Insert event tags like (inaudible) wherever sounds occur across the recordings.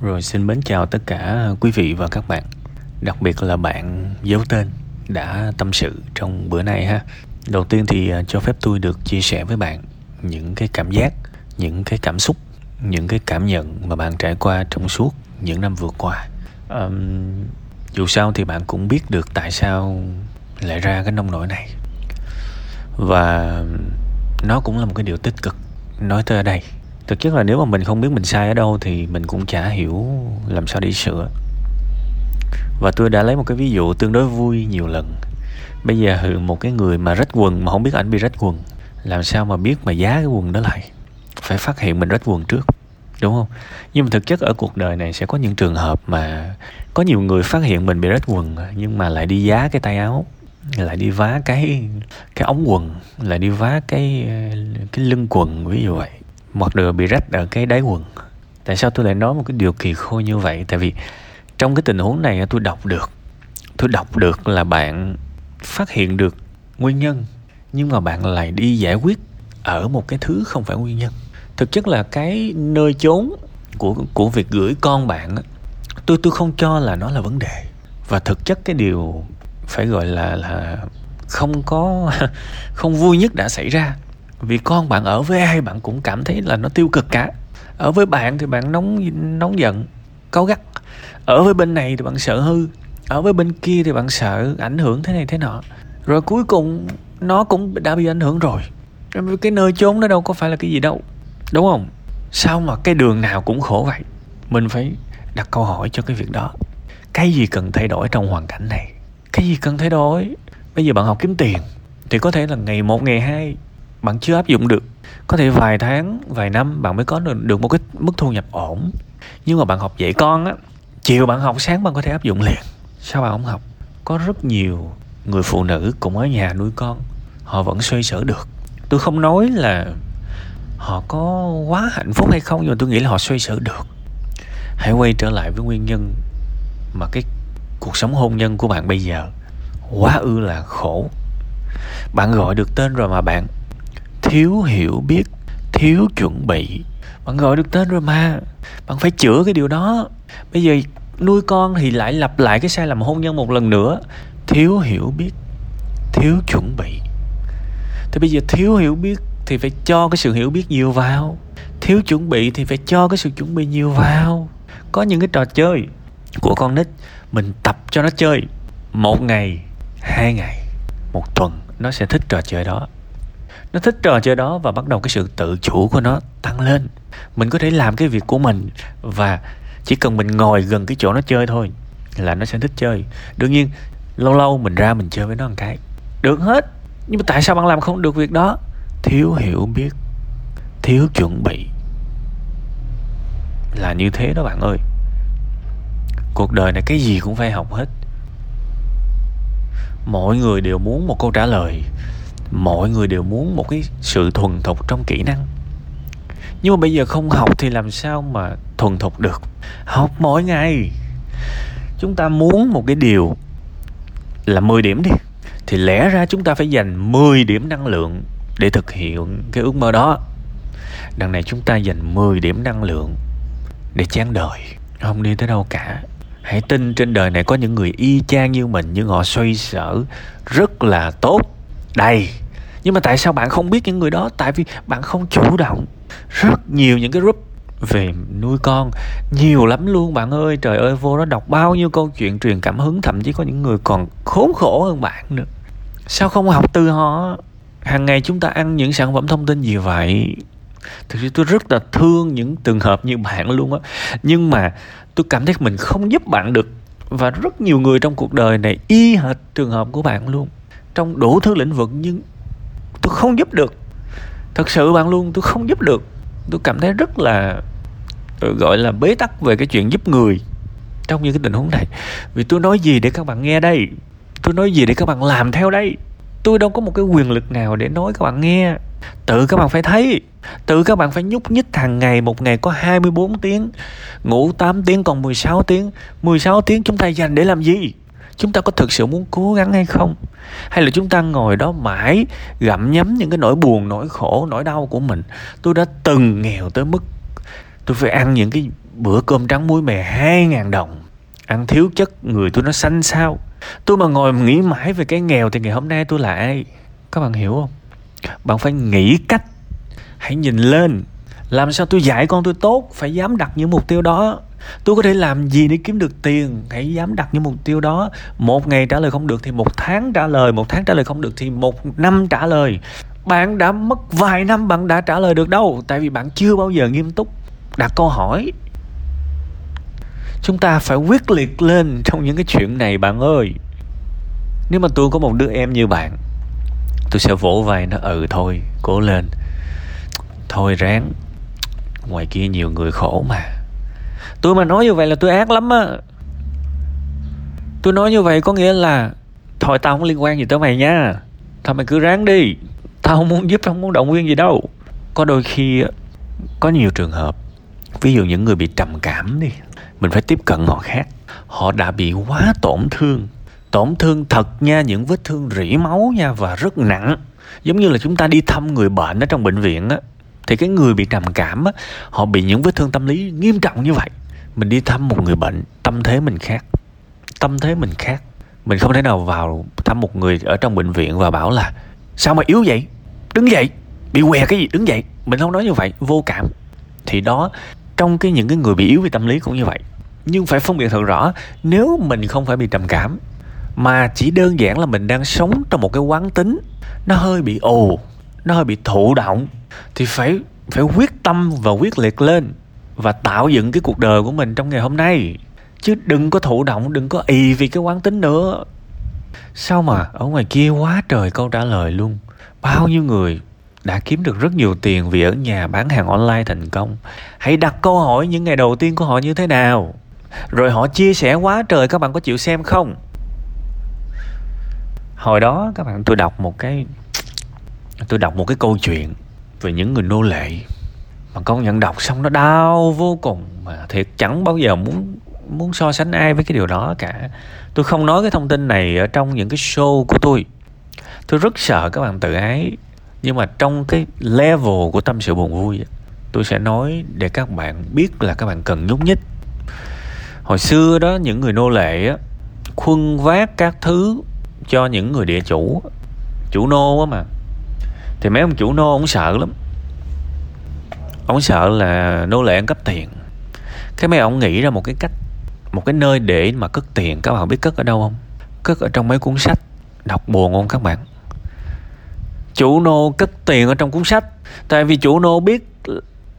Rồi xin mến chào tất cả quý vị và các bạn. Đặc biệt là bạn giấu tên đã tâm sự trong bữa nay ha. Đầu tiên thì à, cho phép tôi được chia sẻ với bạn những cái cảm giác, những cái cảm xúc, những cái cảm nhận mà bạn trải qua trong suốt những năm vừa qua. Um, Dù sao thì bạn cũng biết được tại sao lại ra cái nông nổi này. Và nó cũng là một cái điều tích cực nói tới ở đây thực chất là nếu mà mình không biết mình sai ở đâu thì mình cũng chả hiểu làm sao để sửa. Và tôi đã lấy một cái ví dụ tương đối vui nhiều lần. Bây giờ một cái người mà rách quần mà không biết ảnh bị rách quần, làm sao mà biết mà giá cái quần đó lại? Phải phát hiện mình rách quần trước, đúng không? Nhưng mà thực chất ở cuộc đời này sẽ có những trường hợp mà có nhiều người phát hiện mình bị rách quần, nhưng mà lại đi giá cái tay áo, lại đi vá cái cái ống quần, lại đi vá cái cái lưng quần, ví dụ vậy một nửa bị rách ở cái đáy quần. Tại sao tôi lại nói một cái điều kỳ khôi như vậy? Tại vì trong cái tình huống này tôi đọc được. Tôi đọc được là bạn phát hiện được nguyên nhân, nhưng mà bạn lại đi giải quyết ở một cái thứ không phải nguyên nhân. Thực chất là cái nơi chốn của của việc gửi con bạn tôi tôi không cho là nó là vấn đề. Và thực chất cái điều phải gọi là là không có, (laughs) không vui nhất đã xảy ra vì con bạn ở với ai bạn cũng cảm thấy là nó tiêu cực cả. Ở với bạn thì bạn nóng nóng giận, cáu gắt. Ở với bên này thì bạn sợ hư. Ở với bên kia thì bạn sợ ảnh hưởng thế này thế nọ. Rồi cuối cùng, nó cũng đã bị ảnh hưởng rồi. Cái nơi chốn nó đâu có phải là cái gì đâu. Đúng không? Sao mà cái đường nào cũng khổ vậy? Mình phải đặt câu hỏi cho cái việc đó. Cái gì cần thay đổi trong hoàn cảnh này? Cái gì cần thay đổi? Bây giờ bạn học kiếm tiền, thì có thể là ngày một, ngày hai bạn chưa áp dụng được. Có thể vài tháng vài năm bạn mới có được, một cái mức thu nhập ổn. Nhưng mà bạn học dạy con á chiều bạn học sáng bạn có thể áp dụng liền. Sao bạn không học? Có rất nhiều người phụ nữ cũng ở nhà nuôi con họ vẫn xoay sở được. Tôi không nói là họ có quá hạnh phúc hay không nhưng mà tôi nghĩ là họ xoay sở được. Hãy quay trở lại với nguyên nhân mà cái cuộc sống hôn nhân của bạn bây giờ quá ư là khổ. Bạn gọi được tên rồi mà bạn thiếu hiểu biết, thiếu chuẩn bị. Bạn gọi được tên rồi mà. Bạn phải chữa cái điều đó. Bây giờ nuôi con thì lại lặp lại cái sai lầm hôn nhân một lần nữa. Thiếu hiểu biết, thiếu chuẩn bị. Thì bây giờ thiếu hiểu biết thì phải cho cái sự hiểu biết nhiều vào. Thiếu chuẩn bị thì phải cho cái sự chuẩn bị nhiều vào. Có những cái trò chơi của con nít, mình tập cho nó chơi. Một ngày, hai ngày, một tuần, nó sẽ thích trò chơi đó nó thích trò chơi đó và bắt đầu cái sự tự chủ của nó tăng lên. Mình có thể làm cái việc của mình và chỉ cần mình ngồi gần cái chỗ nó chơi thôi là nó sẽ thích chơi. Đương nhiên, lâu lâu mình ra mình chơi với nó một cái, được hết. Nhưng mà tại sao bạn làm không được việc đó? Thiếu hiểu biết, thiếu chuẩn bị. Là như thế đó bạn ơi. Cuộc đời này cái gì cũng phải học hết. Mọi người đều muốn một câu trả lời mọi người đều muốn một cái sự thuần thục trong kỹ năng. Nhưng mà bây giờ không học thì làm sao mà thuần thục được? Học mỗi ngày. Chúng ta muốn một cái điều là 10 điểm đi. Thì lẽ ra chúng ta phải dành 10 điểm năng lượng để thực hiện cái ước mơ đó. Đằng này chúng ta dành 10 điểm năng lượng để chán đời. Không đi tới đâu cả. Hãy tin trên đời này có những người y chang như mình, nhưng họ xoay sở rất là tốt đây nhưng mà tại sao bạn không biết những người đó? Tại vì bạn không chủ động. Rất nhiều những cái group về nuôi con. Nhiều lắm luôn, bạn ơi. Trời ơi, vô đó đọc bao nhiêu câu chuyện, truyền cảm hứng, thậm chí có những người còn khốn khổ hơn bạn nữa. Sao không học từ họ? Hàng ngày chúng ta ăn những sản phẩm thông tin gì vậy? Thực sự tôi rất là thương những trường hợp như bạn luôn á. Nhưng mà tôi cảm thấy mình không giúp bạn được. Và rất nhiều người trong cuộc đời này y hệt trường hợp của bạn luôn trong đủ thứ lĩnh vực nhưng tôi không giúp được. Thật sự bạn luôn, tôi không giúp được. Tôi cảm thấy rất là ờ, gọi là, bế tắc về cái chuyện giúp người trong những cái tình huống này. Vì tôi nói gì để các bạn nghe đây? Tôi nói gì để các bạn làm theo đây? Tôi đâu có một cái quyền lực nào để nói các bạn nghe. Tự các bạn phải thấy, tự các bạn phải nhúc nhích hàng ngày. Một ngày có 24 tiếng, ngủ 8 tiếng, còn 16 tiếng. 16 tiếng chúng ta dành để làm gì? Chúng ta có thực sự muốn cố gắng hay không? Hay là chúng ta ngồi đó mãi gặm nhấm những cái nỗi buồn, nỗi khổ, nỗi đau của mình? Tôi đã từng nghèo tới mức tôi phải ăn những cái bữa cơm trắng muối mè hai ngàn đồng. Ăn thiếu chất, người tôi nó xanh sao? Tôi mà ngồi nghĩ mãi về cái nghèo thì ngày hôm nay tôi là ai? Các bạn hiểu không? Bạn phải nghĩ cách. Hãy nhìn lên. Làm sao tôi dạy con tôi tốt? Phải dám đặt những mục tiêu đó tôi có thể làm gì để kiếm được tiền? Hãy dám đặt những mục tiêu đó. Một ngày trả lời không được thì một tháng trả lời. Một tháng trả lời không được thì một năm trả lời. Bạn đã mất vài năm, bạn đã trả lời được đâu? Tại vì bạn chưa bao giờ nghiêm túc đặt câu hỏi. Chúng ta phải quyết liệt lên trong những cái chuyện này, bạn ơi. Nếu mà tôi có một đứa em như bạn, tôi sẽ vỗ vai nó ừ thôi, cố lên. Thôi ráng. Ngoài kia nhiều người khổ mà tôi mà nói như vậy là tôi ác lắm á. Tôi nói như vậy có nghĩa là thôi tao không liên quan gì tới mày nha. Thôi mày cứ ráng đi. Tao không muốn giúp không muốn động viên gì đâu. Có đôi khi có nhiều trường hợp, ví dụ những người bị trầm cảm đi, mình phải tiếp cận họ khác. Họ đã bị quá tổn thương. Tổn thương thật nha, những vết thương rỉ máu nha và rất nặng. Giống như là chúng ta đi thăm người bệnh ở trong bệnh viện á thì cái người bị trầm cảm á, họ bị những vết thương tâm lý nghiêm trọng như vậy. Mình đi thăm một người bệnh, tâm thế mình khác. Tâm thế mình khác. Mình không thể nào vào thăm một người ở trong bệnh viện và bảo là, sao mà yếu vậy? Đứng dậy, bị què cái gì? Đứng dậy. Mình không nói như vậy, vô cảm. Thì đó, trong cái những cái người bị yếu về tâm lý cũng như vậy. Nhưng phải phân biệt thật rõ, nếu mình không phải bị trầm cảm, mà chỉ đơn giản là mình đang sống trong một cái quán tính, nó hơi bị ồ, nó hơi bị thụ động thì phải phải quyết tâm và quyết liệt lên và tạo dựng cái cuộc đời của mình trong ngày hôm nay. Chứ đừng có thụ động, đừng có ì vì cái quán tính nữa. Sao mà ở ngoài kia quá trời câu trả lời luôn. Bao nhiêu người đã kiếm được rất nhiều tiền vì ở nhà bán hàng online thành công. Hãy đặt câu hỏi những ngày đầu tiên của họ như thế nào. Rồi họ chia sẻ quá trời, các bạn có chịu xem không? Hồi đó các bạn, tôi đọc một cái, tôi đọc một cái câu chuyện về những người nô lệ. Mà con nhận đọc xong nó đau vô cùng, mà thiệt chẳng bao giờ muốn muốn so sánh ai với cái điều đó cả. Tôi không nói cái thông tin này ở trong những cái show của tôi. Tôi rất sợ các bạn tự ái, nhưng mà trong cái level của tâm sự buồn vui tôi sẽ nói để các bạn biết là các bạn cần nhúc nhích. Hồi xưa đó, những người nô lệ á, khuân vác các thứ cho những người địa chủ. Chủ nô á mà thì mấy ông chủ nô ông sợ lắm. Ông sợ là nô lệ ăn cắp tiền. Cái mấy ông nghĩ ra một cái cách, một cái nơi để mà cất tiền. Các bạn biết cất ở đâu không? Cất ở trong mấy cuốn sách. Đọc buồn không các bạn? Chủ nô cất tiền ở trong cuốn sách. Tại vì chủ nô biết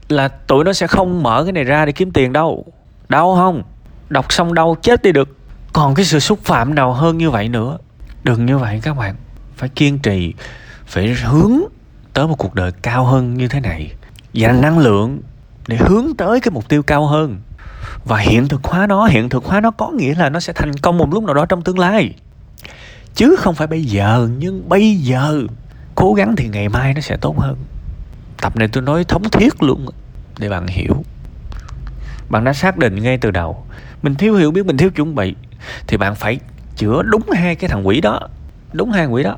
là tụi nó sẽ không mở cái này ra để kiếm tiền đâu. Đau không? Đọc xong đau chết đi được. Còn cái sự xúc phạm nào hơn như vậy nữa? Đừng như vậy các bạn. Phải kiên trì phải hướng tới một cuộc đời cao hơn như thế này. Dành năng lượng để hướng tới cái mục tiêu cao hơn. Và hiện thực hóa nó, hiện thực hóa nó có nghĩa là nó sẽ thành công một lúc nào đó trong tương lai. Chứ không phải bây giờ, nhưng bây giờ, cố gắng thì ngày mai nó sẽ tốt hơn. Tập này tôi nói thống thiết luôn để bạn hiểu. Bạn đã xác định ngay từ đầu, mình thiếu hiểu biết, mình thiếu chuẩn bị, thì bạn phải chữa đúng hai cái thằng quỷ đó, đúng hai quỷ đó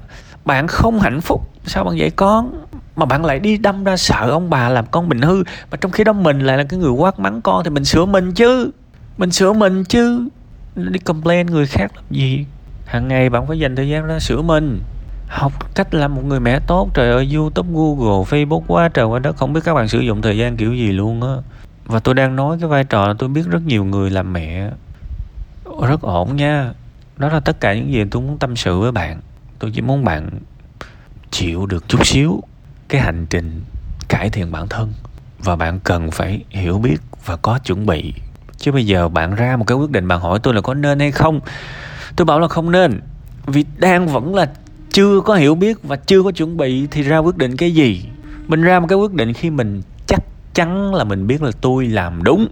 bạn không hạnh phúc, sao bạn dạy con? Mà bạn lại đi đâm ra sợ ông bà làm con mình hư. Mà trong khi đó mình lại là cái người quát mắng con thì mình sửa mình chứ. Mình sửa mình chứ. Đi complain người khác làm gì? Hàng ngày bạn phải dành thời gian ra sửa mình. Học cách làm một người mẹ tốt. Trời ơi, youtube, google, facebook quá trời quá đất. Không biết các bạn sử dụng thời gian kiểu gì luôn á. Và tôi đang nói cái vai trò là tôi biết rất nhiều người làm mẹ. Rất ổn nha. Đó là tất cả những gì tôi muốn tâm sự với bạn tôi chỉ muốn bạn chịu được chút xíu cái hành trình cải thiện bản thân. Và bạn cần phải hiểu biết và có chuẩn bị. Chứ bây giờ bạn ra một cái quyết định, bạn hỏi tôi là có nên hay không, tôi bảo là không nên. Vì đang vẫn là chưa có hiểu biết và chưa có chuẩn bị thì ra quyết định cái gì? Mình ra một cái quyết định khi mình chắc chắn là mình biết là tôi làm đúng.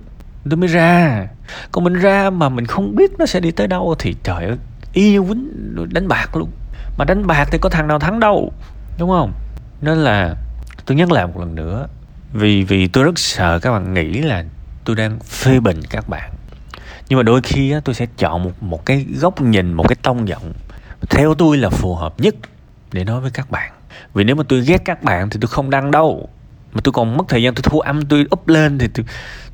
Tôi mới ra. Còn mình ra mà mình không biết nó sẽ đi tới đâu thì trời ơi, y quýnh đánh bạc luôn mà đánh bạc thì có thằng nào thắng đâu đúng không? Nên là tôi nhắc lại một lần nữa vì vì tôi rất sợ các bạn nghĩ là tôi đang phê bình các bạn. Nhưng mà đôi khi á, tôi sẽ chọn một một cái góc nhìn một cái tông giọng theo tôi là phù hợp nhất để nói với các bạn. Vì nếu mà tôi ghét các bạn thì tôi không đăng đâu. Mà tôi còn mất thời gian tôi thu âm tôi up lên thì tôi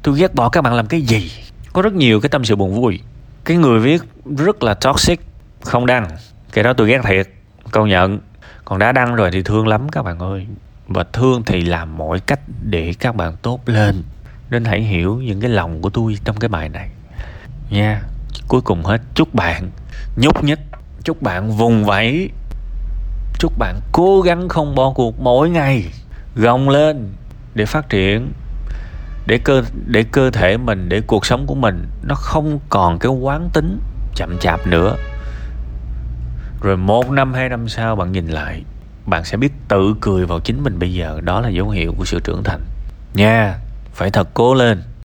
tôi ghét bỏ các bạn làm cái gì? Có rất nhiều cái tâm sự buồn vui. Cái người viết rất là toxic không đăng cái đó tôi ghét thiệt. Công nhận. Còn đã đăng rồi thì thương lắm các bạn ơi. Và thương thì làm mọi cách để các bạn tốt lên. Nên hãy hiểu những cái lòng của tôi trong cái bài này. Nha, cuối cùng hết. Chúc bạn nhúc nhích. Chúc bạn vùng vẫy. Chúc bạn cố gắng không bỏ cuộc mỗi ngày. Gồng lên để phát triển. Để cơ để cơ thể mình, để cuộc sống của mình nó không còn cái quán tính chậm chạp nữa rồi một năm, hai năm sau bạn nhìn lại, bạn sẽ biết tự cười vào chính mình bây giờ. Đó là dấu hiệu của sự trưởng thành. Nha, phải thật cố lên.